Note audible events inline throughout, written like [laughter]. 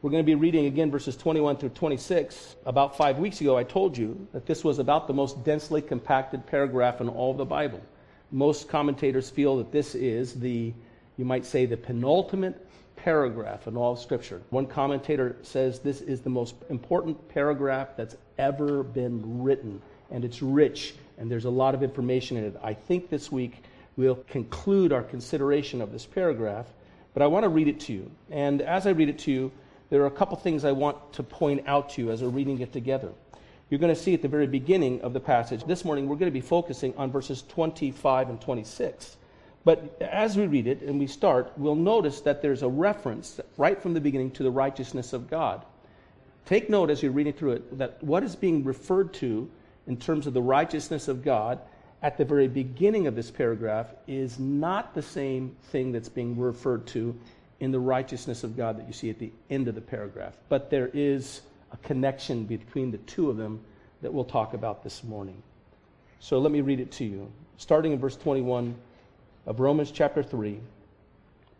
We're going to be reading again verses 21 through 26. About five weeks ago, I told you that this was about the most densely compacted paragraph in all of the Bible. Most commentators feel that this is the, you might say, the penultimate paragraph in all of Scripture. One commentator says this is the most important paragraph that's ever been written, and it's rich, and there's a lot of information in it. I think this week we'll conclude our consideration of this paragraph, but I want to read it to you. And as I read it to you, there are a couple things I want to point out to you as we're reading it together. You're going to see at the very beginning of the passage. This morning, we're going to be focusing on verses 25 and 26. But as we read it and we start, we'll notice that there's a reference right from the beginning to the righteousness of God. Take note as you're reading through it that what is being referred to in terms of the righteousness of God at the very beginning of this paragraph is not the same thing that's being referred to in the righteousness of God that you see at the end of the paragraph. But there is a connection between the two of them that we'll talk about this morning. So let me read it to you. Starting in verse 21 of Romans chapter 3.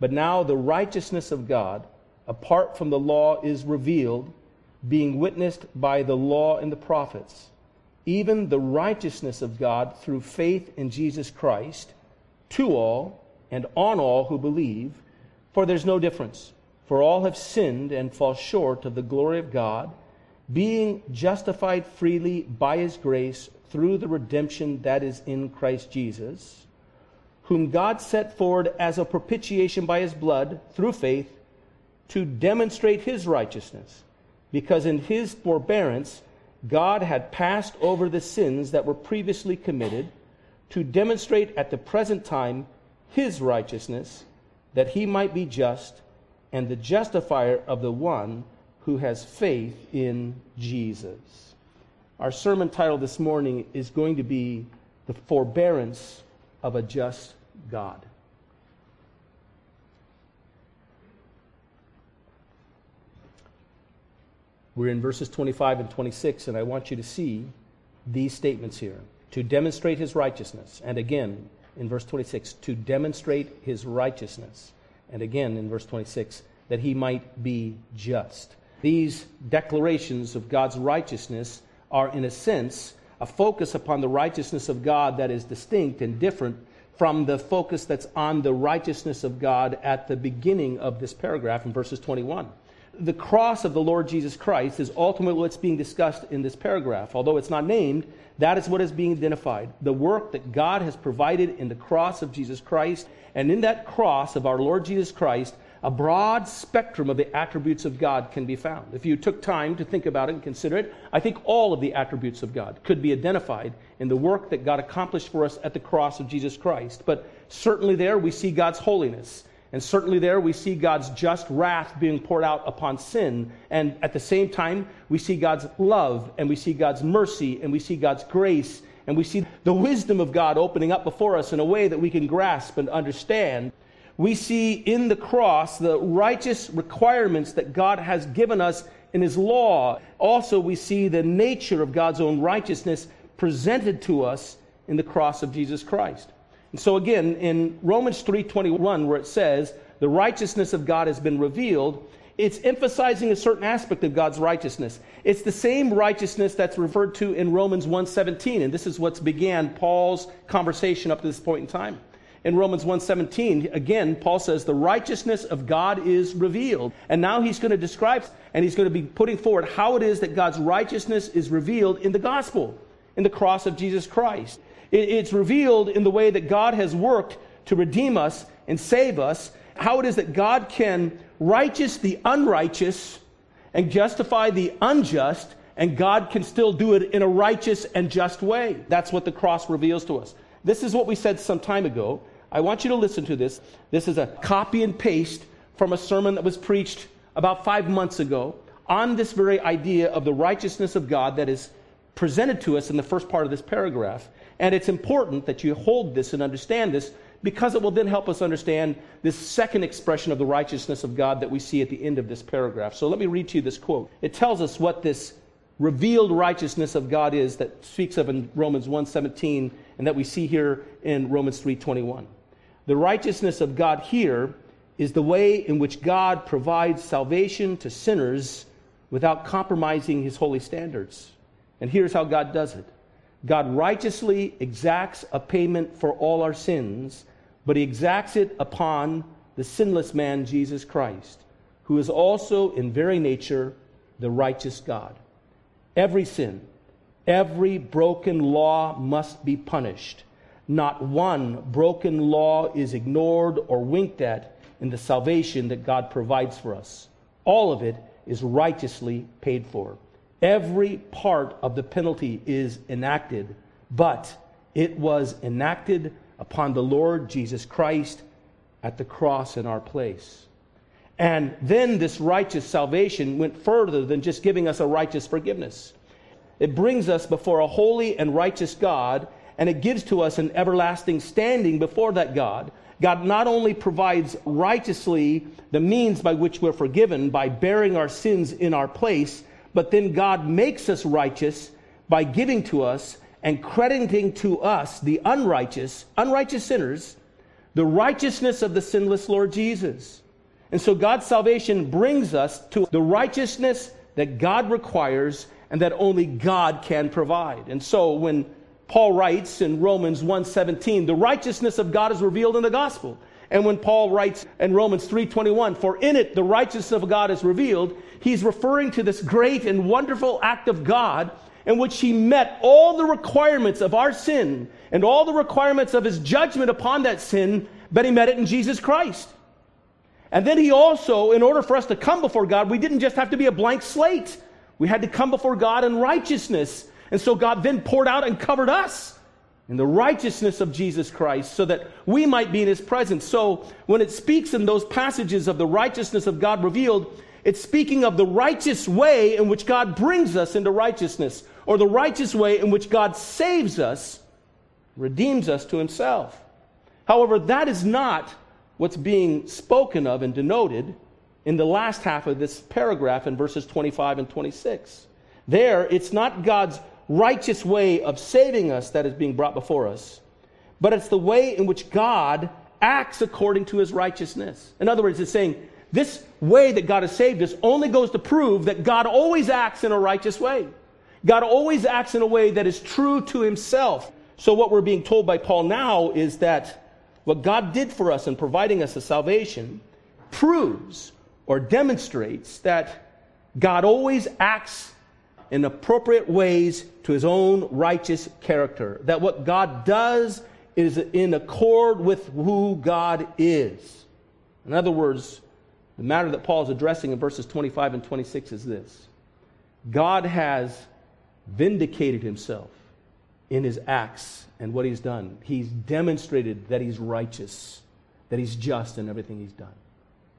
But now the righteousness of God, apart from the law, is revealed, being witnessed by the law and the prophets, even the righteousness of God through faith in Jesus Christ, to all and on all who believe for there's no difference. For all have sinned and fall short of the glory of God, being justified freely by his grace through the redemption that is in Christ Jesus, whom God set forward as a propitiation by his blood through faith to demonstrate his righteousness, because in his forbearance God had passed over the sins that were previously committed to demonstrate at the present time his righteousness that he might be just and the justifier of the one who has faith in Jesus. Our sermon title this morning is going to be The Forbearance of a Just God. We're in verses 25 and 26, and I want you to see these statements here. To demonstrate his righteousness, and again, in verse 26 to demonstrate his righteousness. And again in verse 26 that he might be just. These declarations of God's righteousness are, in a sense, a focus upon the righteousness of God that is distinct and different from the focus that's on the righteousness of God at the beginning of this paragraph in verses 21 the cross of the Lord Jesus Christ is ultimately what's being discussed in this paragraph. Although it's not named, that is what is being identified. The work that God has provided in the cross of Jesus Christ. And in that cross of our Lord Jesus Christ, a broad spectrum of the attributes of God can be found. If you took time to think about it and consider it, I think all of the attributes of God could be identified in the work that God accomplished for us at the cross of Jesus Christ. But certainly there we see God's holiness. And certainly there we see God's just wrath being poured out upon sin. And at the same time, we see God's love and we see God's mercy and we see God's grace and we see the wisdom of God opening up before us in a way that we can grasp and understand. We see in the cross the righteous requirements that God has given us in His law. Also, we see the nature of God's own righteousness presented to us in the cross of Jesus Christ. And so again, in Romans 3:21 where it says, "The righteousness of God has been revealed," it's emphasizing a certain aspect of God's righteousness. It's the same righteousness that's referred to in Romans 1:17, and this is what's began Paul's conversation up to this point in time. In Romans 1:17, again, Paul says the righteousness of God is revealed. And now he's going to describe and he's going to be putting forward how it is that God's righteousness is revealed in the gospel, in the cross of Jesus Christ. It's revealed in the way that God has worked to redeem us and save us, how it is that God can righteous the unrighteous and justify the unjust, and God can still do it in a righteous and just way. That's what the cross reveals to us. This is what we said some time ago. I want you to listen to this. This is a copy and paste from a sermon that was preached about five months ago on this very idea of the righteousness of God that is presented to us in the first part of this paragraph. And it's important that you hold this and understand this because it will then help us understand this second expression of the righteousness of God that we see at the end of this paragraph. So let me read to you this quote. It tells us what this revealed righteousness of God is that speaks of in Romans 1:17 and that we see here in Romans 3:21. The righteousness of God here is the way in which God provides salvation to sinners without compromising his holy standards. And here's how God does it God righteously exacts a payment for all our sins, but he exacts it upon the sinless man, Jesus Christ, who is also in very nature the righteous God. Every sin, every broken law must be punished. Not one broken law is ignored or winked at in the salvation that God provides for us. All of it is righteously paid for. Every part of the penalty is enacted, but it was enacted upon the Lord Jesus Christ at the cross in our place. And then this righteous salvation went further than just giving us a righteous forgiveness. It brings us before a holy and righteous God, and it gives to us an everlasting standing before that God. God not only provides righteously the means by which we're forgiven by bearing our sins in our place, but then God makes us righteous by giving to us and crediting to us, the unrighteous, unrighteous sinners, the righteousness of the sinless Lord Jesus. And so God's salvation brings us to the righteousness that God requires and that only God can provide. And so when Paul writes in Romans 1:17, the righteousness of God is revealed in the gospel. And when Paul writes in Romans 3:21, for in it the righteousness of God is revealed, he's referring to this great and wonderful act of God in which he met all the requirements of our sin and all the requirements of his judgment upon that sin, but he met it in Jesus Christ. And then he also, in order for us to come before God, we didn't just have to be a blank slate. We had to come before God in righteousness. And so God then poured out and covered us in the righteousness of Jesus Christ so that we might be in his presence. So when it speaks in those passages of the righteousness of God revealed, it's speaking of the righteous way in which God brings us into righteousness, or the righteous way in which God saves us, redeems us to himself. However, that is not what's being spoken of and denoted in the last half of this paragraph in verses 25 and 26. There, it's not God's righteous way of saving us that is being brought before us, but it's the way in which God acts according to his righteousness. In other words, it's saying this way that God has saved us only goes to prove that God always acts in a righteous way. God always acts in a way that is true to himself. So, what we're being told by Paul now is that what God did for us in providing us a salvation proves or demonstrates that God always acts in appropriate ways to his own righteous character. That what God does is in accord with who God is. In other words, the matter that Paul is addressing in verses 25 and 26 is this God has vindicated himself in his acts and what he's done. He's demonstrated that he's righteous, that he's just in everything he's done.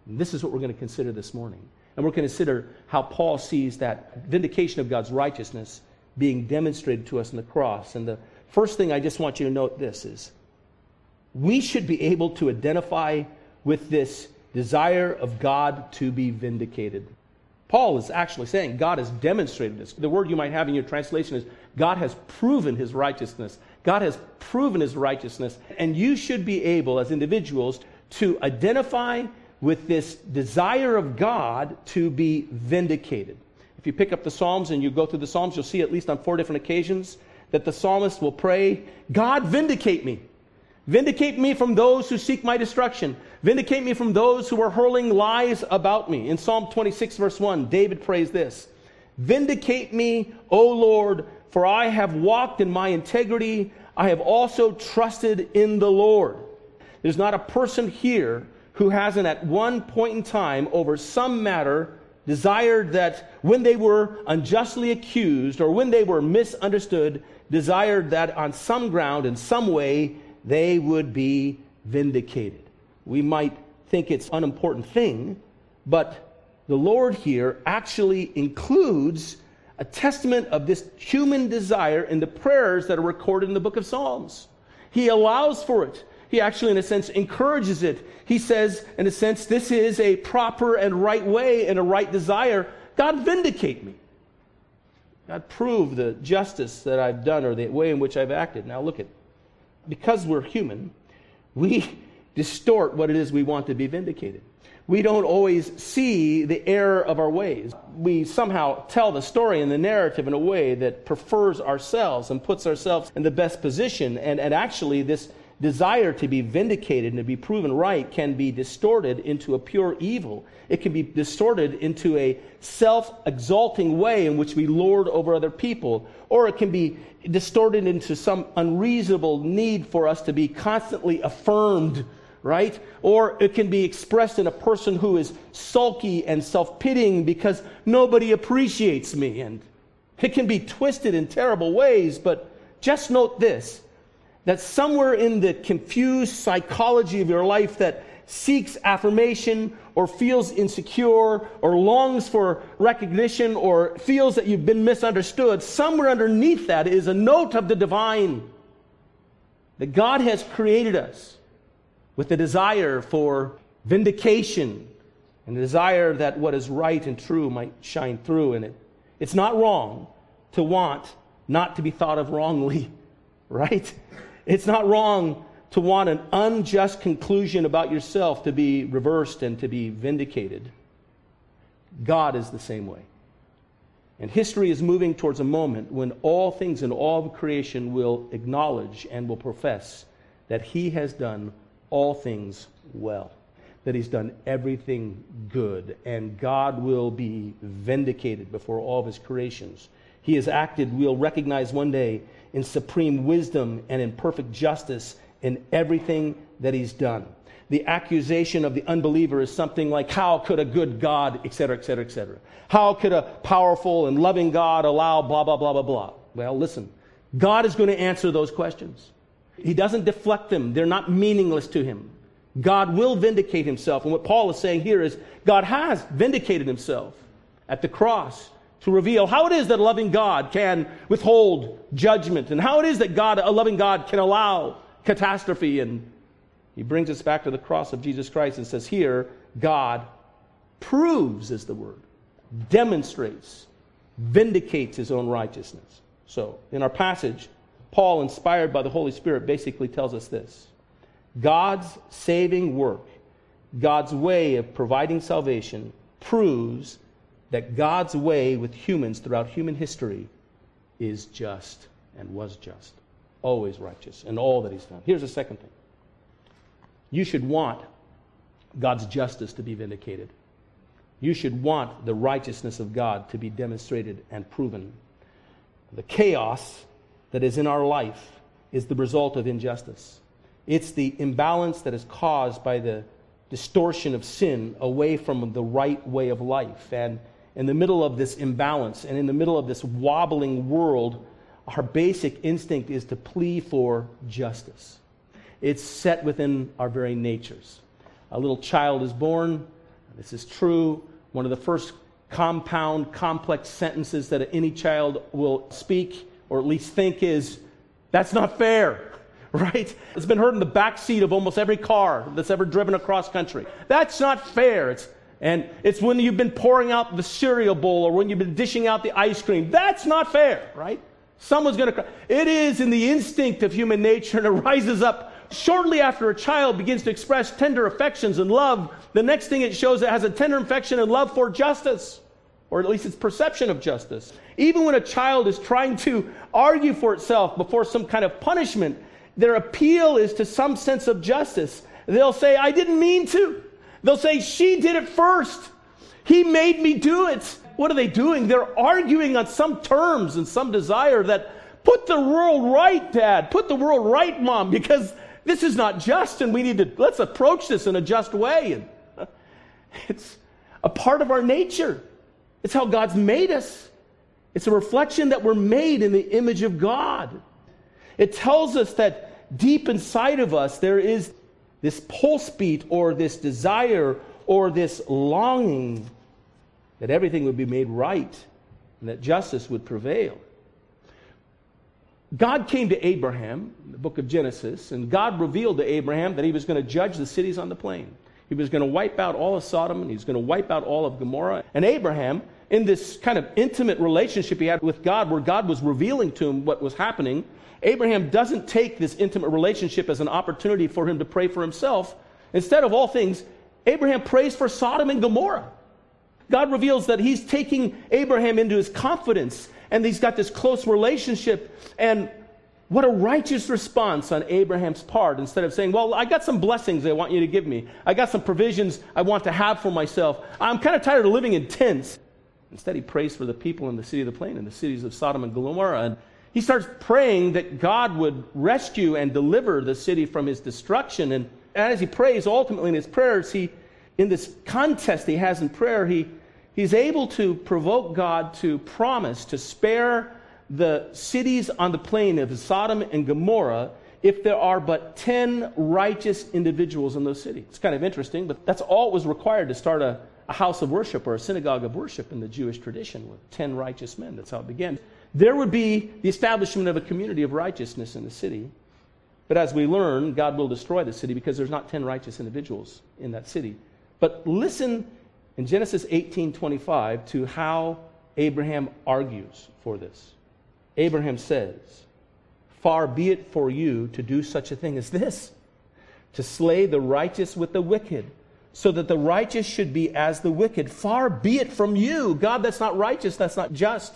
And this is what we're going to consider this morning. And we're going to consider how Paul sees that vindication of God's righteousness being demonstrated to us in the cross. And the first thing I just want you to note this is we should be able to identify with this desire of God to be vindicated. Paul is actually saying God has demonstrated this. The word you might have in your translation is God has proven his righteousness. God has proven his righteousness. And you should be able, as individuals, to identify with this desire of God to be vindicated. If you pick up the Psalms and you go through the Psalms, you'll see at least on four different occasions that the psalmist will pray, God, vindicate me. Vindicate me from those who seek my destruction. Vindicate me from those who are hurling lies about me. In Psalm 26, verse 1, David prays this Vindicate me, O Lord, for I have walked in my integrity. I have also trusted in the Lord. There's not a person here who hasn't at one point in time over some matter desired that when they were unjustly accused or when they were misunderstood, desired that on some ground, in some way, they would be vindicated. We might think it's an unimportant thing, but the Lord here actually includes a testament of this human desire in the prayers that are recorded in the book of Psalms. He allows for it. He actually, in a sense, encourages it. He says, in a sense, this is a proper and right way and a right desire. God, vindicate me. God, prove the justice that I've done or the way in which I've acted. Now, look at, because we're human, we distort what it is we want to be vindicated. we don't always see the error of our ways. We somehow tell the story and the narrative in a way that prefers ourselves and puts ourselves in the best position. And, and actually, this desire to be vindicated and to be proven right can be distorted into a pure evil. It can be distorted into a self exalting way in which we lord over other people. Or it can be distorted into some unreasonable need for us to be constantly affirmed right? Or it can be expressed in a person who is sulky and self pitying because nobody appreciates me. And it can be twisted in terrible ways, but just note this that somewhere in the confused psychology of your life that seeks affirmation or feels insecure or longs for recognition or feels that you've been misunderstood, somewhere underneath that is a note of the divine. That God has created us with a desire for vindication and a desire that what is right and true might shine through in it. It's not wrong to want not to be thought of wrongly, [laughs] right? It's not wrong to want an unjust conclusion about yourself to be reversed and to be vindicated. God is the same way. And history is moving towards a moment when all things in all of creation will acknowledge and will profess that He has done all things well, that he's done everything good, and God will be vindicated before all of his creations. He has acted, we'll recognize one day, in supreme wisdom and in perfect justice in everything that he's done. The accusation of the unbeliever is something like, How could a good God, etc., etc., etc.? How could a powerful and loving God allow blah, blah, blah, blah, blah? Well, listen, God is going to answer those questions. He doesn't deflect them, they're not meaningless to him. God will vindicate himself. And what Paul is saying here is God has vindicated himself at the cross to reveal how it is that a loving God can withhold judgment and how it is that God, a loving God, can allow catastrophe. And he brings us back to the cross of Jesus Christ and says, Here, God proves, is the word, demonstrates, vindicates his own righteousness. So, in our passage, Paul, inspired by the Holy Spirit, basically tells us this God's saving work, God's way of providing salvation, proves that God's way with humans throughout human history is just and was just, always righteous in all that He's done. Here's the second thing you should want God's justice to be vindicated. You should want the righteousness of God to be demonstrated and proven. The chaos that is in our life is the result of injustice. It's the imbalance that is caused by the distortion of sin away from the right way of life. And in the middle of this imbalance and in the middle of this wobbling world, our basic instinct is to plea for justice. It's set within our very natures. A little child is born. This is true. One of the first compound, complex sentences that any child will speak or at least think is that's not fair, [laughs] right? It's been heard in the back seat of almost every car that's ever driven across country. That's not fair. It's, and it's when you've been pouring out the cereal bowl or when you've been dishing out the ice cream. That's not fair, right? Someone's going to cry. It is in the instinct of human nature and it rises up shortly after a child begins to express tender affections and love. The next thing it shows it has a tender affection and love for justice or at least its perception of justice. Even when a child is trying to argue for itself before some kind of punishment, their appeal is to some sense of justice. They'll say, I didn't mean to. They'll say, She did it first. He made me do it. What are they doing? They're arguing on some terms and some desire that put the world right, Dad. Put the world right, Mom, because this is not just and we need to, let's approach this in a just way. And uh, it's a part of our nature. It's how God's made us. It's a reflection that we're made in the image of God. It tells us that deep inside of us there is this pulse beat or this desire or this longing that everything would be made right and that justice would prevail. God came to Abraham, in the book of Genesis, and God revealed to Abraham that he was going to judge the cities on the plain. He was going to wipe out all of Sodom and he was going to wipe out all of Gomorrah. And Abraham, in this kind of intimate relationship he had with God, where God was revealing to him what was happening, Abraham doesn't take this intimate relationship as an opportunity for him to pray for himself. Instead of all things, Abraham prays for Sodom and Gomorrah. God reveals that he's taking Abraham into his confidence and he's got this close relationship. And what a righteous response on Abraham's part instead of saying, Well, I got some blessings I want you to give me. I got some provisions I want to have for myself. I'm kind of tired of living in tents. Instead, he prays for the people in the city of the plain, in the cities of Sodom and Gomorrah. And he starts praying that God would rescue and deliver the city from his destruction. And as he prays, ultimately in his prayers, he, in this contest he has in prayer, he, he's able to provoke God to promise to spare the cities on the plain of Sodom and Gomorrah if there are but 10 righteous individuals in those cities. It's kind of interesting, but that's all was required to start a, a house of worship or a synagogue of worship in the Jewish tradition with 10 righteous men. That's how it began. There would be the establishment of a community of righteousness in the city. But as we learn, God will destroy the city because there's not 10 righteous individuals in that city. But listen in Genesis 18:25 to how Abraham argues for this. Abraham says, Far be it for you to do such a thing as this, to slay the righteous with the wicked, so that the righteous should be as the wicked. Far be it from you. God, that's not righteous, that's not just.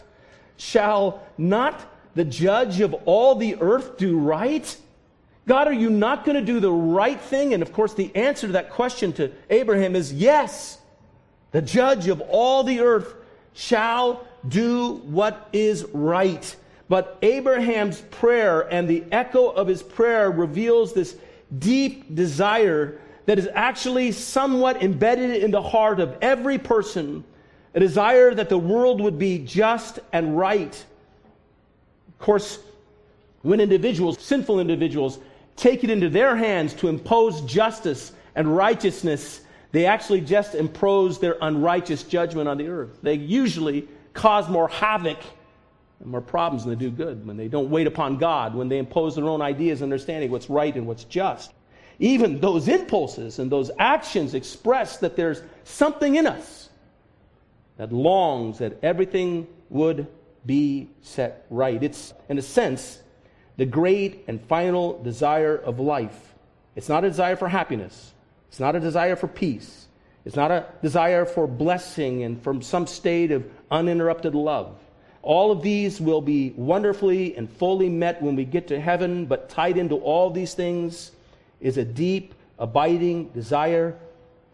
Shall not the judge of all the earth do right? God, are you not going to do the right thing? And of course, the answer to that question to Abraham is yes. The judge of all the earth shall do what is right. But Abraham's prayer and the echo of his prayer reveals this deep desire that is actually somewhat embedded in the heart of every person a desire that the world would be just and right. Of course, when individuals, sinful individuals, take it into their hands to impose justice and righteousness, they actually just impose their unrighteous judgment on the earth. They usually cause more havoc and more problems than they do good when they don't wait upon God, when they impose their own ideas, understanding what's right and what's just. Even those impulses and those actions express that there's something in us that longs that everything would be set right. It's, in a sense, the great and final desire of life. It's not a desire for happiness, it's not a desire for peace, it's not a desire for blessing and from some state of uninterrupted love. All of these will be wonderfully and fully met when we get to heaven, but tied into all these things is a deep, abiding desire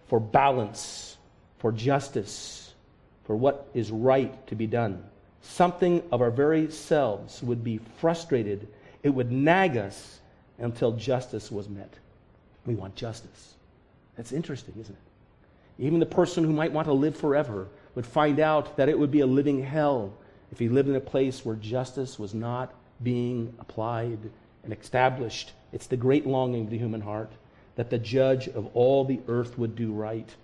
for balance, for justice, for what is right to be done. Something of our very selves would be frustrated, it would nag us until justice was met. We want justice. That's interesting, isn't it? Even the person who might want to live forever would find out that it would be a living hell if he lived in a place where justice was not being applied and established. It's the great longing of the human heart that the judge of all the earth would do right.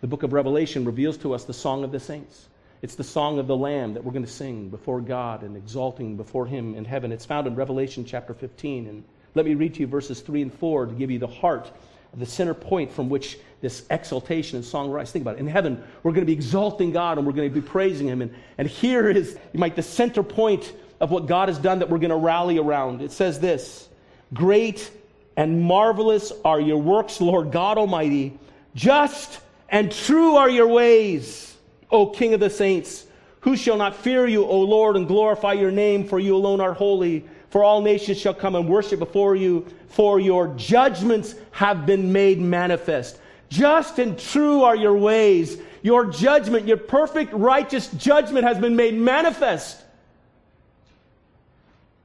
The book of Revelation reveals to us the song of the saints. It's the song of the Lamb that we're going to sing before God and exalting before Him in heaven. It's found in Revelation chapter 15. And let me read to you verses 3 and 4 to give you the heart the center point from which this exaltation and song rise. Think about it. In heaven, we're going to be exalting God and we're going to be praising Him. And, and here is like the center point of what God has done that we're going to rally around. It says this Great and marvelous are your works, Lord God Almighty. Just and true are your ways, O King of the saints. Who shall not fear you, O Lord, and glorify your name, for you alone are holy. For all nations shall come and worship before you, for your judgments have been made manifest. Just and true are your ways. Your judgment, your perfect righteous judgment has been made manifest.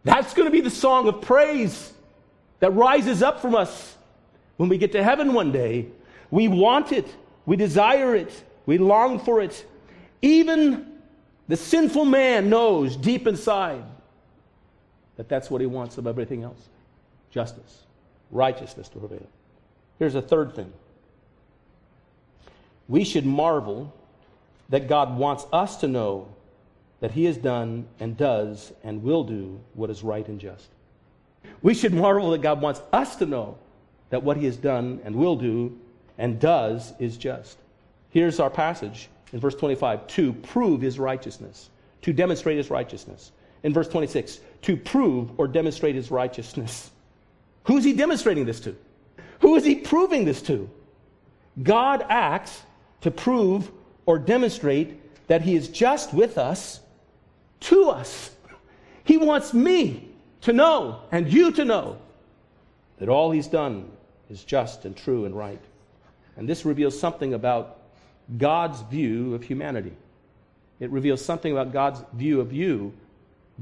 That's going to be the song of praise that rises up from us when we get to heaven one day. We want it, we desire it, we long for it. Even the sinful man knows deep inside that that's what he wants above everything else justice, righteousness to prevail. Here's a third thing we should marvel that God wants us to know that He has done and does and will do what is right and just. We should marvel that God wants us to know that what He has done and will do and does is just. Here's our passage in verse 25 to prove His righteousness, to demonstrate His righteousness in verse 26 to prove or demonstrate his righteousness. [laughs] Who's he demonstrating this to? Who is he proving this to? God acts to prove or demonstrate that He is just with us to us. [laughs] He wants me to know and you to know that all He's done is just and true and right. And this reveals something about God's view of humanity. It reveals something about God's view of you.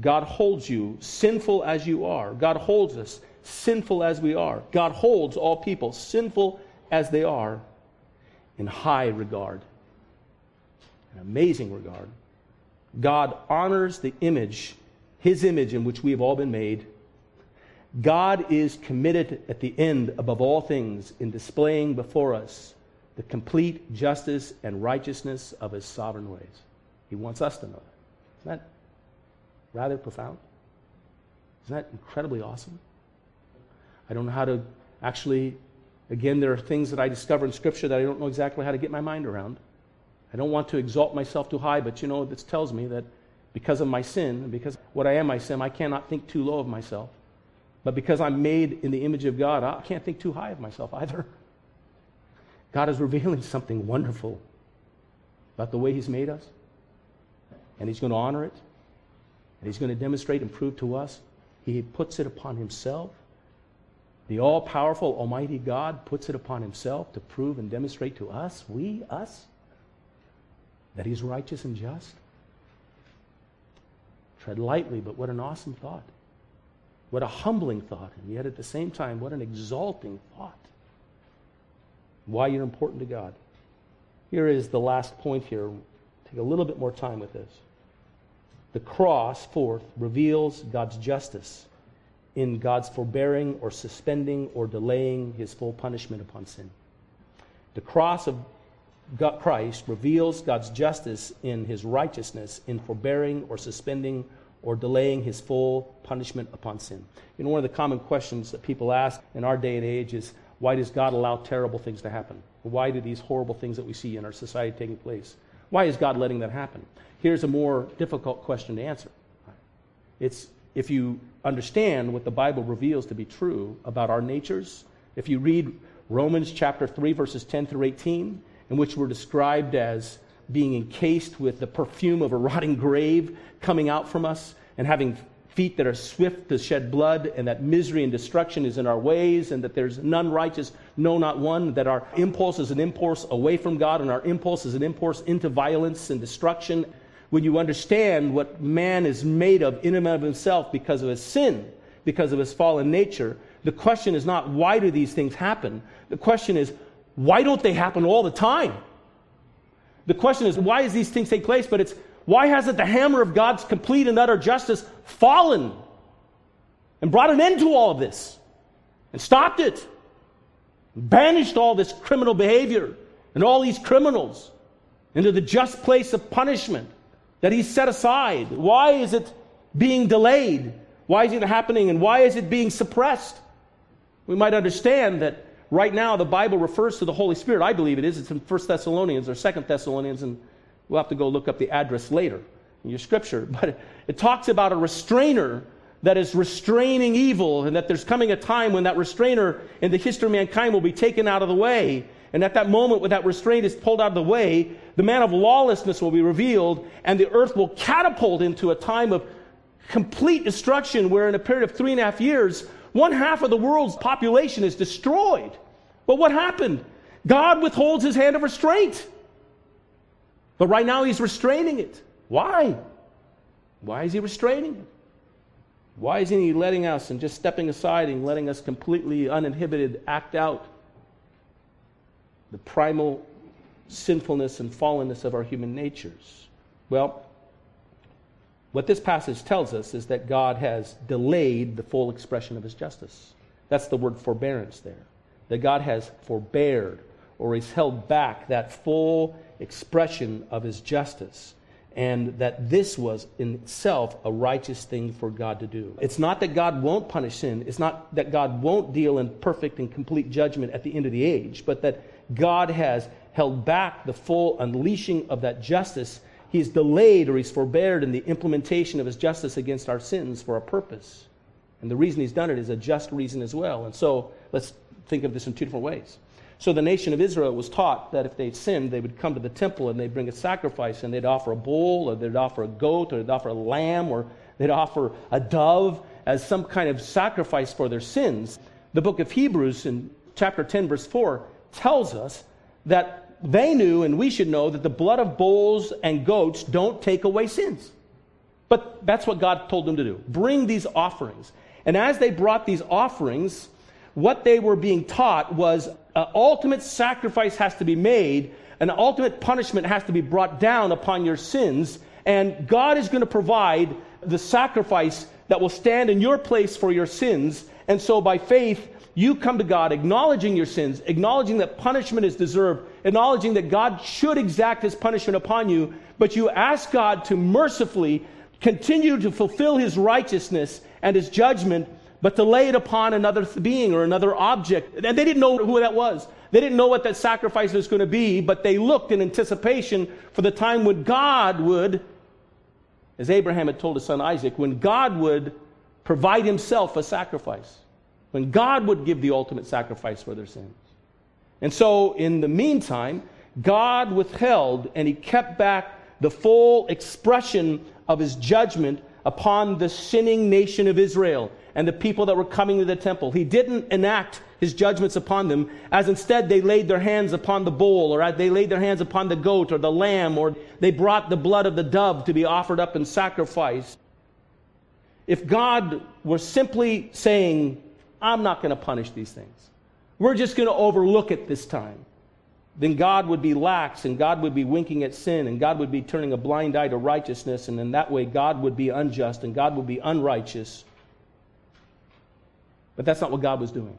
God holds you, sinful as you are. God holds us, sinful as we are. God holds all people, sinful as they are, in high regard, an amazing regard. God honors the image, his image in which we have all been made. God is committed at the end, above all things, in displaying before us the complete justice and righteousness of his sovereign ways. He wants us to know that. Isn't that rather profound? Isn't that incredibly awesome? I don't know how to actually, again, there are things that I discover in Scripture that I don't know exactly how to get my mind around. I don't want to exalt myself too high, but you know, this tells me that because of my sin, because what I am my sin, I cannot think too low of myself. But because I'm made in the image of God, I can't think too high of myself either. God is revealing something wonderful about the way He's made us, and He's going to honor it, and He's going to demonstrate and prove to us. He puts it upon Himself. The all powerful, Almighty God puts it upon Himself to prove and demonstrate to us, we, us, that He's righteous and just. Tread lightly, but what an awesome thought. What a humbling thought, and yet at the same time, what an exalting thought why you're important to God. Here is the last point here. Take a little bit more time with this. The cross, fourth, reveals God's justice in God's forbearing or suspending or delaying his full punishment upon sin. The cross of God, Christ reveals God's justice in his righteousness in forbearing or suspending or delaying his full punishment upon sin. You know, one of the common questions that people ask in our day and age is why does God allow terrible things to happen? Why do these horrible things that we see in our society taking place? Why is God letting that happen? Here's a more difficult question to answer. It's if you understand what the Bible reveals to be true about our natures, if you read Romans chapter 3, verses 10 through 18, in which we're described as being encased with the perfume of a rotting grave coming out from us and having feet that are swift to shed blood, and that misery and destruction is in our ways, and that there's none righteous, no, not one, that our impulse is an impulse away from God, and our impulse is an impulse into violence and destruction. When you understand what man is made of in and of himself because of his sin, because of his fallen nature, the question is not why do these things happen? The question is why don't they happen all the time? The question is why does these things take place? But it's why hasn't the hammer of God's complete and utter justice fallen and brought an end to all of this and stopped it? Banished all this criminal behavior and all these criminals into the just place of punishment that He set aside. Why is it being delayed? Why is it happening and why is it being suppressed? We might understand that right now the Bible refers to the Holy Spirit. I believe it is. It's in 1 Thessalonians or 2 Thessalonians and We'll have to go look up the address later in your scripture. [laughs] But it talks about a restrainer that is restraining evil, and that there's coming a time when that restrainer in the history of mankind will be taken out of the way. And at that moment, when that restraint is pulled out of the way, the man of lawlessness will be revealed, and the earth will catapult into a time of complete destruction, where in a period of three and a half years, one half of the world's population is destroyed. But what happened? God withholds his hand of restraint. But right now he's restraining it. Why? Why is he restraining it? Why isn't he letting us and just stepping aside and letting us completely uninhibited act out the primal sinfulness and fallenness of our human natures? Well, what this passage tells us is that God has delayed the full expression of his justice. That's the word forbearance there. That God has forbeared or he's held back that full expression of his justice and that this was in itself a righteous thing for God to do. It's not that God won't punish sin, it's not that God won't deal in perfect and complete judgment at the end of the age, but that God has held back the full unleashing of that justice. He's delayed or he's forbeared in the implementation of his justice against our sins for a purpose. And the reason he's done it is a just reason as well. And so let's think of this in two different ways. So the nation of Israel was taught that if they sinned, they would come to the temple and they'd bring a sacrifice and they'd offer a bull or they'd offer a goat or they'd offer a lamb or they'd offer a dove as some kind of sacrifice for their sins. The book of Hebrews in chapter 10, verse 4, tells us that they knew and we should know that the blood of bulls and goats don't take away sins. But that's what God told them to do bring these offerings. And as they brought these offerings, what they were being taught was an ultimate sacrifice has to be made, an ultimate punishment has to be brought down upon your sins, and God is going to provide the sacrifice that will stand in your place for your sins. And so by faith, you come to God acknowledging your sins, acknowledging that punishment is deserved, acknowledging that God should exact his punishment upon you, but you ask God to mercifully continue to fulfill his righteousness and his judgment but to lay it upon another being or another object. And they didn't know who that was. They didn't know what that sacrifice was going to be, but they looked in anticipation for the time when God would, as Abraham had told his son Isaac, when God would provide himself a sacrifice, when God would give the ultimate sacrifice for their sins. And so, in the meantime, God withheld and he kept back the full expression of his judgment upon the sinning nation of Israel and the people that were coming to the temple. He didn't enact his judgments upon them, as instead they laid their hands upon the bull, or they laid their hands upon the goat or the lamb, or they brought the blood of the dove to be offered up in sacrifice. If God were simply saying, I'm not going to punish these things, we're just going to overlook it this time, then God would be lax and God would be winking at sin and God would be turning a blind eye to righteousness, and in that way, God would be unjust and God would be unrighteous but that's not what God was doing.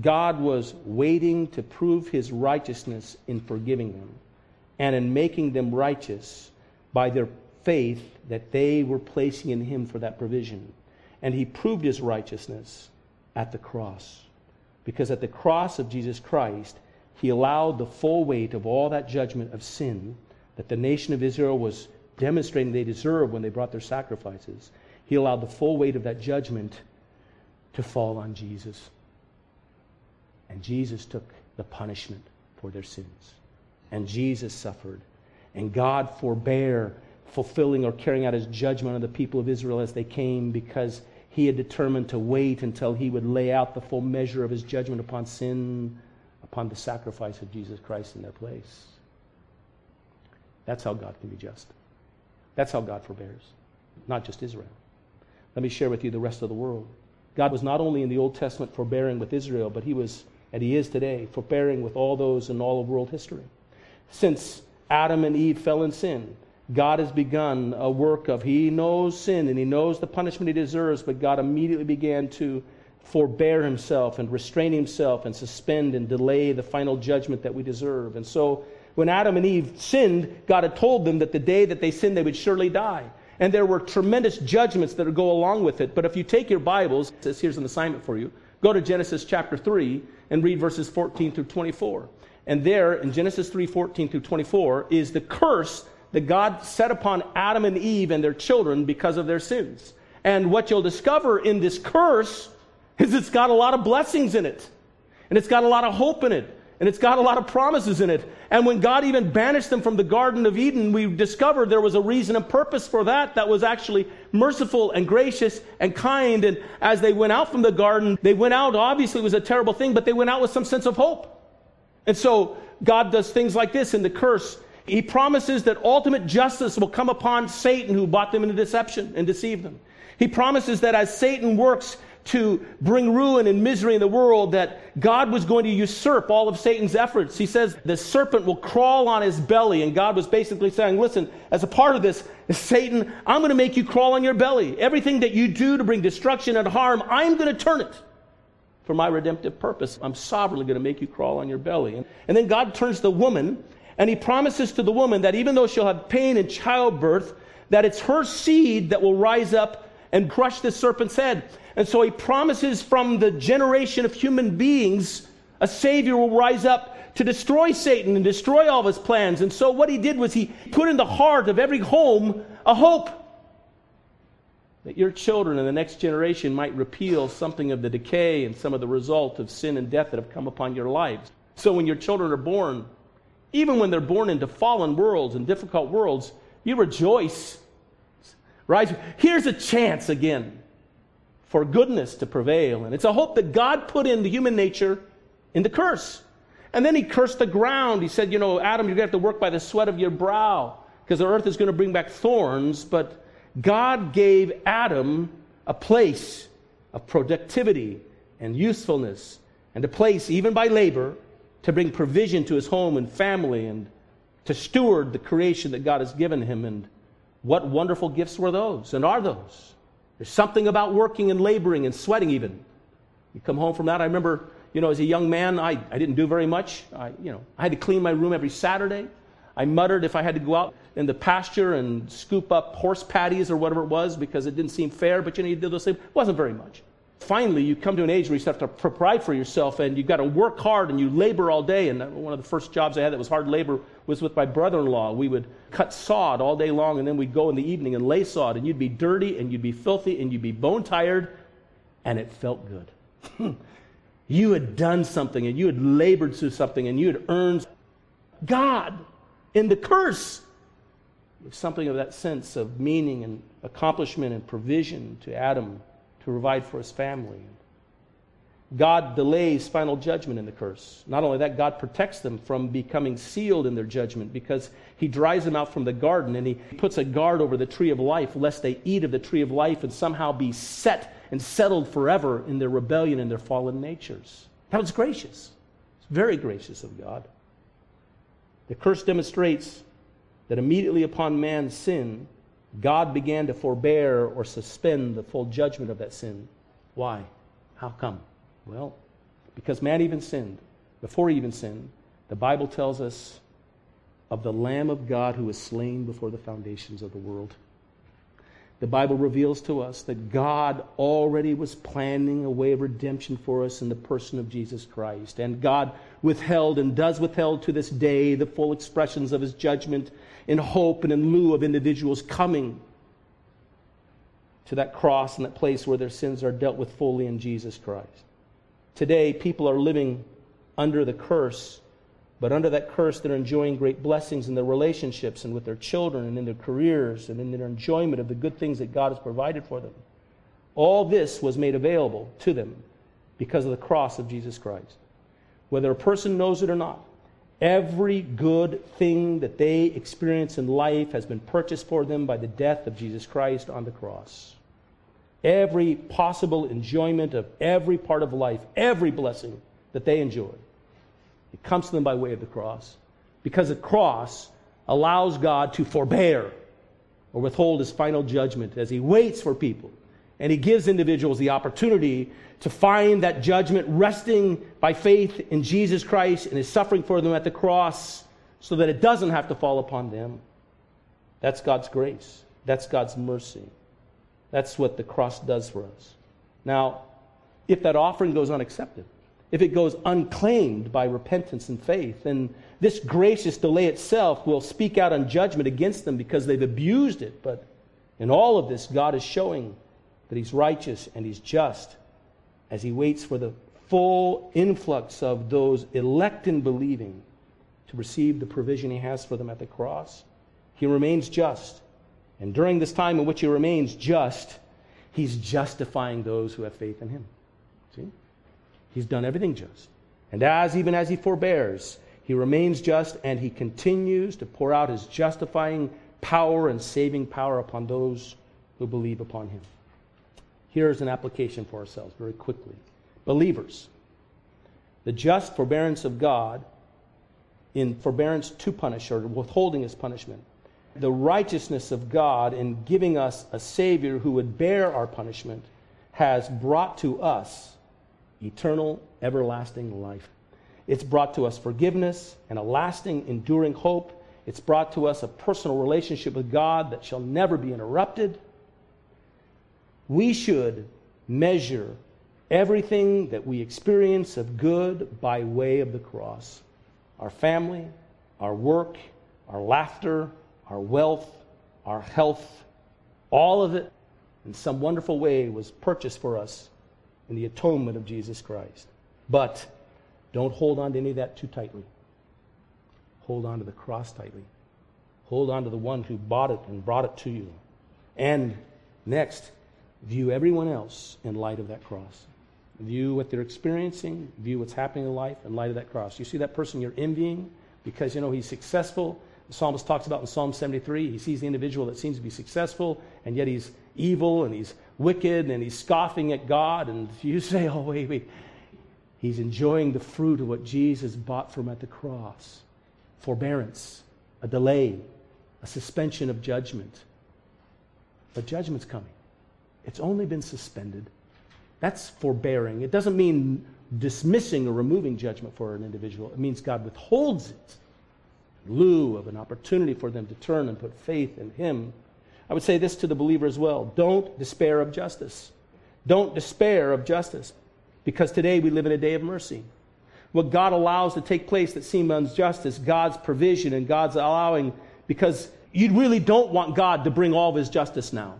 God was waiting to prove his righteousness in forgiving them and in making them righteous by their faith that they were placing in him for that provision. And he proved his righteousness at the cross. Because at the cross of Jesus Christ, he allowed the full weight of all that judgment of sin that the nation of Israel was demonstrating they deserved when they brought their sacrifices. He allowed the full weight of that judgment to fall on Jesus. And Jesus took the punishment for their sins. And Jesus suffered. And God forbore fulfilling or carrying out his judgment on the people of Israel as they came because he had determined to wait until he would lay out the full measure of his judgment upon sin, upon the sacrifice of Jesus Christ in their place. That's how God can be just. That's how God forbears, not just Israel. Let me share with you the rest of the world. God was not only in the Old Testament forbearing with Israel, but he was, and he is today, forbearing with all those in all of world history. Since Adam and Eve fell in sin, God has begun a work of he knows sin and he knows the punishment he deserves, but God immediately began to forbear himself and restrain himself and suspend and delay the final judgment that we deserve. And so when Adam and Eve sinned, God had told them that the day that they sinned, they would surely die. And there were tremendous judgments that go along with it. But if you take your Bibles, says here's an assignment for you. Go to Genesis chapter 3 and read verses 14 through 24. And there in Genesis 3 14 through 24 is the curse that God set upon Adam and Eve and their children because of their sins. And what you'll discover in this curse is it's got a lot of blessings in it. And it's got a lot of hope in it and it's got a lot of promises in it. And when God even banished them from the Garden of Eden, we discovered there was a reason and purpose for that that was actually merciful and gracious and kind. And as they went out from the garden, they went out, obviously it was a terrible thing, but they went out with some sense of hope. And so God does things like this in the curse. He promises that ultimate justice will come upon Satan who bought them into deception and deceived them. He promises that as Satan works to bring ruin and misery in the world, that God was going to usurp all of Satan's efforts. He says the serpent will crawl on his belly, and God was basically saying, Listen, as a part of this, Satan, I'm going to make you crawl on your belly. Everything that you do to bring destruction and harm, I'm going to turn it for my redemptive purpose. I'm sovereignly going to make you crawl on your belly. And then God turns to the woman, and he promises to the woman that even though she'll have pain in childbirth, that it's her seed that will rise up and crush the serpent's head. And so he promises from the generation of human beings, a Savior will rise up to destroy Satan and destroy all of his plans. And so what he did was he put in the heart of every home a hope that your children and the next generation might repeal something of the decay and some of the result of sin and death that have come upon your lives. So when your children are born, even when they're born into fallen worlds and difficult worlds, you rejoice. Right? Here's a chance again for goodness to prevail. And it's a hope that God put into human nature in the curse. And then he cursed the ground. He said, You know, Adam, you're going to have to work by the sweat of your brow because the earth is going to bring back thorns. But God gave Adam a place of productivity and usefulness and a place, even by labor, to bring provision to his home and family and to steward the creation that God has given him. And what wonderful gifts were those and are those? There's something about working and laboring and sweating, even. You come home from that. I remember, you know, as a young man, I, I didn't do very much. I, you know, I had to clean my room every Saturday. I muttered if I had to go out in the pasture and scoop up horse patties or whatever it was because it didn't seem fair, but you know, you did those things. It wasn't very much finally you come to an age where you have to provide for yourself and you've got to work hard and you labor all day. And uh, one of the first jobs I had that was hard labor was with my brother in law. We would cut sod all day long and then we'd go in the evening and lay sod. And you'd be dirty and you'd be filthy and you'd be bone tired and it felt good. [laughs] you had done something and you had labored through something and you had earned God in the curse. Something of that sense of meaning and accomplishment and provision to Adam to provide for his family. God delays final judgment in the curse. Not only that, God protects them from becoming sealed in their judgment because he drives them out from the garden and he puts a guard over the tree of life lest they eat of the tree of life and somehow be set and settled forever in their rebellion and their fallen natures. That was gracious. It's very gracious of God. The curse demonstrates that immediately upon man's sin, God began to forbear or suspend the full judgment of that sin. Why? How come? Well, because man even sinned. Before he even sinned, the Bible tells us of the Lamb of God who was slain before the foundations of the world. The Bible reveals to us that God already was planning a way of redemption for us in the person of Jesus Christ. And God withheld and does withhold to this day the full expressions of his judgment in hope and in lieu of individuals coming to that cross and that place where their sins are dealt with fully in Jesus Christ. Today, people are living under the curse, but under that curse, they're enjoying great blessings in their relationships and with their children and in their careers and in their enjoyment of the good things that God has provided for them. All this was made available to them because of the cross of Jesus Christ. Whether a person knows it or not, Every good thing that they experience in life has been purchased for them by the death of Jesus Christ on the cross. Every possible enjoyment of every part of life, every blessing that they enjoy, it comes to them by way of the cross. Because the cross allows God to forbear or withhold his final judgment as he waits for people. And he gives individuals the opportunity to find that judgment resting by faith in Jesus Christ and his suffering for them at the cross so that it doesn't have to fall upon them. That's God's grace. That's God's mercy. That's what the cross does for us. Now, if that offering goes unaccepted, if it goes unclaimed by repentance and faith, then this gracious delay itself will speak out on judgment against them because they've abused it. But in all of this, God is showing that He's righteous and He's just as he waits for the full influx of those elect in believing to receive the provision he has for them at the cross. He remains just. And during this time in which he remains just, he's justifying those who have faith in him. He's done everything just. And as even as he forbears, he remains just and he continues to pour out his justifying power and saving power upon those who believe upon him. Here's an application for ourselves very quickly. Believers, the just forbearance of God in forbearance to punish or withholding his punishment, the righteousness of God in giving us a Savior who would bear our punishment has brought to us eternal, everlasting life. It's brought to us forgiveness and a lasting, enduring hope. It's brought to us a personal relationship with God that shall never be interrupted we should measure everything that we experience of good by way of the cross our family, our work, our laughter, our wealth, our health, all of it in some wonderful way was purchased for us in the atonement of Jesus Christ. But Don't hold on to any of that too tightly. Hold on to the cross tightly. Hold on to the one who bought it and brought it to you. And next, view everyone else in light of that cross. View what they're experiencing, view what's happening in life in light of that cross. You see that person you're envying because you know he's successful. The psalmist talks about in Psalm 73, he sees the individual that seems to be successful, and yet he's evil and he's wicked and he's scoffing at God. And you [laughs] say, oh, wait, wait. He's enjoying the fruit of what Jesus bought for him at the cross forbearance, a delay, a suspension of judgment. But judgment's coming. It's only been suspended. That's forbearing. It doesn't mean dismissing or removing judgment for an individual, it means God withholds it in lieu of an opportunity for them to turn and put faith in Him. I would say this to the believer as well don't despair of justice. Don't despair of justice because today we live in a day of mercy. What God allows to take place that seems unjust is God's provision and God's allowing because you really don't want God to bring all of His justice now.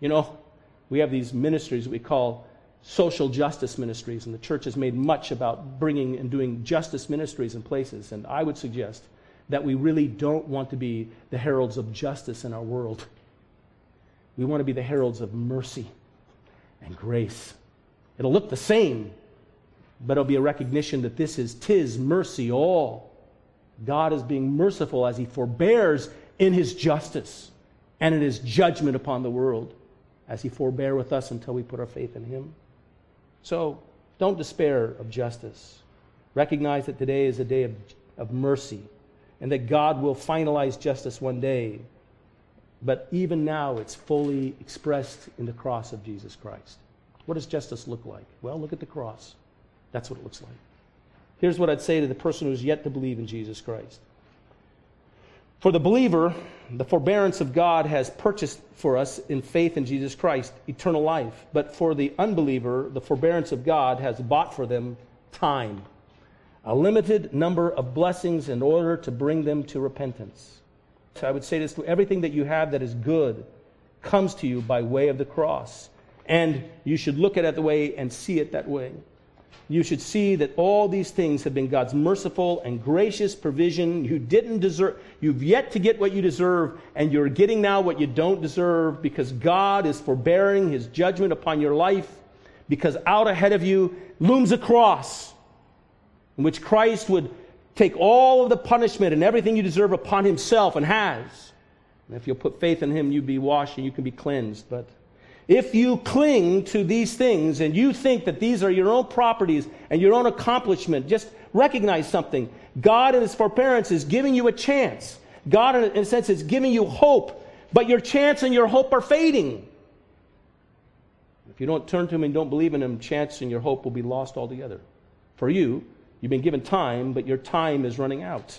You know, we have these ministries we call social justice ministries, and the church has made much about bringing and doing justice ministries in places. And I would suggest that we really don't want to be the heralds of justice in our world. We want to be the heralds of mercy and grace. It'll look the same, but it'll be a recognition that this is tis mercy all. God is being merciful as he forbears in his justice and in his judgment upon the world as he forbear with us until we put our faith in him. So don't despair of justice. Recognize that today is a day of, of mercy and that God will finalize justice one day. But even now, it's fully expressed in the cross of Jesus Christ. What does justice look like? Well, look at the cross. That's what it looks like. Here's what I'd say to the person who's yet to believe in Jesus Christ for the believer, the forbearance of God has purchased for us in faith in Jesus Christ eternal life. But for the unbeliever, the forbearance of God has bought for them time, a limited number of blessings in order to bring them to repentance. So I would say this to everything that you have that is good comes to you by way of the cross. And you should look at it the way and see it that way you should see that all these things have been God's merciful and gracious provision. You didn't deserve, you've yet to get what you deserve, and you're getting now what you don't deserve because God is forbearing his judgment upon your life. Because out ahead of you looms a cross in which Christ would take all of the punishment and everything you deserve upon himself and has. And if you'll put faith in him, you'll be washed and you can be cleansed. But if you cling to these things and you think that these are your own properties and your own accomplishment, just recognize something. God, in His forbearance, is giving you a chance. God, in a sense, is giving you hope, but your chance and your hope are fading. If you don't turn to Him and don't believe in Him, chance and your hope will be lost altogether. For you, you've been given time, but your time is running out.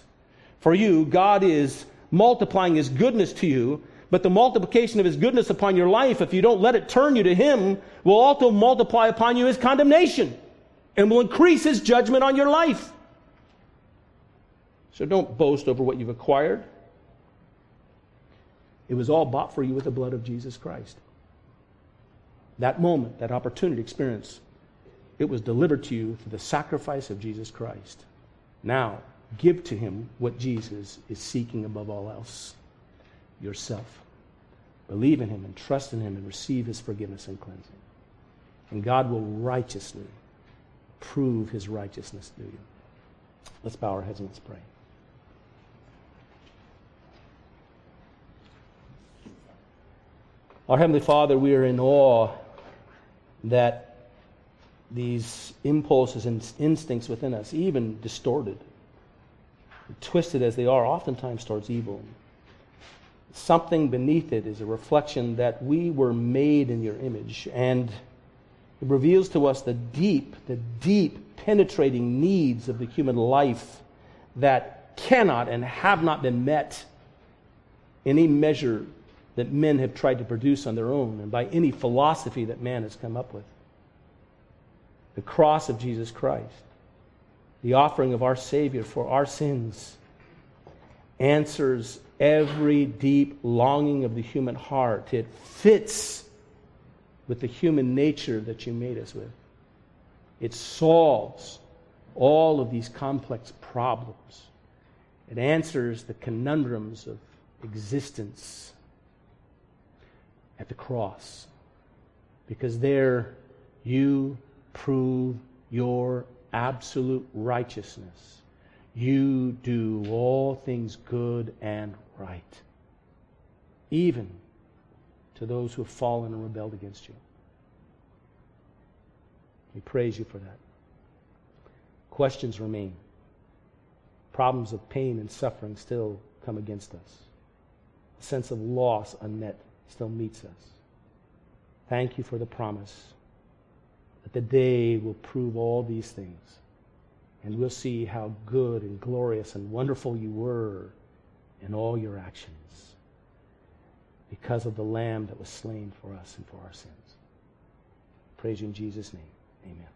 For you, God is multiplying His goodness to you but the multiplication of his goodness upon your life, if you don't let it turn you to him, will also multiply upon you his condemnation and will increase his judgment on your life. So don't boast over what you've acquired. It was all bought for you with the blood of Jesus Christ. That moment, that opportunity, experience, it was delivered to you through the sacrifice of Jesus Christ. Now, give to him what Jesus is seeking above all else yourself. Believe in Him and trust in Him and receive His forgiveness and cleansing. And God will righteously prove His righteousness to you. Let's bow our heads and let's pray. Our Heavenly Father, we are in awe that these impulses and instincts within us, even distorted, twisted as they are, oftentimes towards evil, something beneath it is a reflection that we were made in your image. And it reveals to us the deep, the deep, penetrating needs of the human life that cannot and have not been met in any measure that men have tried to produce on their own and by any philosophy that man has come up with. The cross of Jesus Christ, the offering of our Savior for our sins, answers every deep longing of the human heart. It fits with the human nature that you made us with. It solves all of these complex problems. It answers the conundrums of existence at the cross. Because there you prove your absolute righteousness. You do all things good and right, even to those who have fallen and rebelled against you. We praise you for that. Questions remain. Problems of pain and suffering still come against us. A sense of loss unmet still meets us. Thank you for the promise that the day will prove all these things. And we'll see how good and glorious and wonderful you were in all your actions because of the Lamb that was slain for us and for our sins. Praise you in Jesus' name. Amen.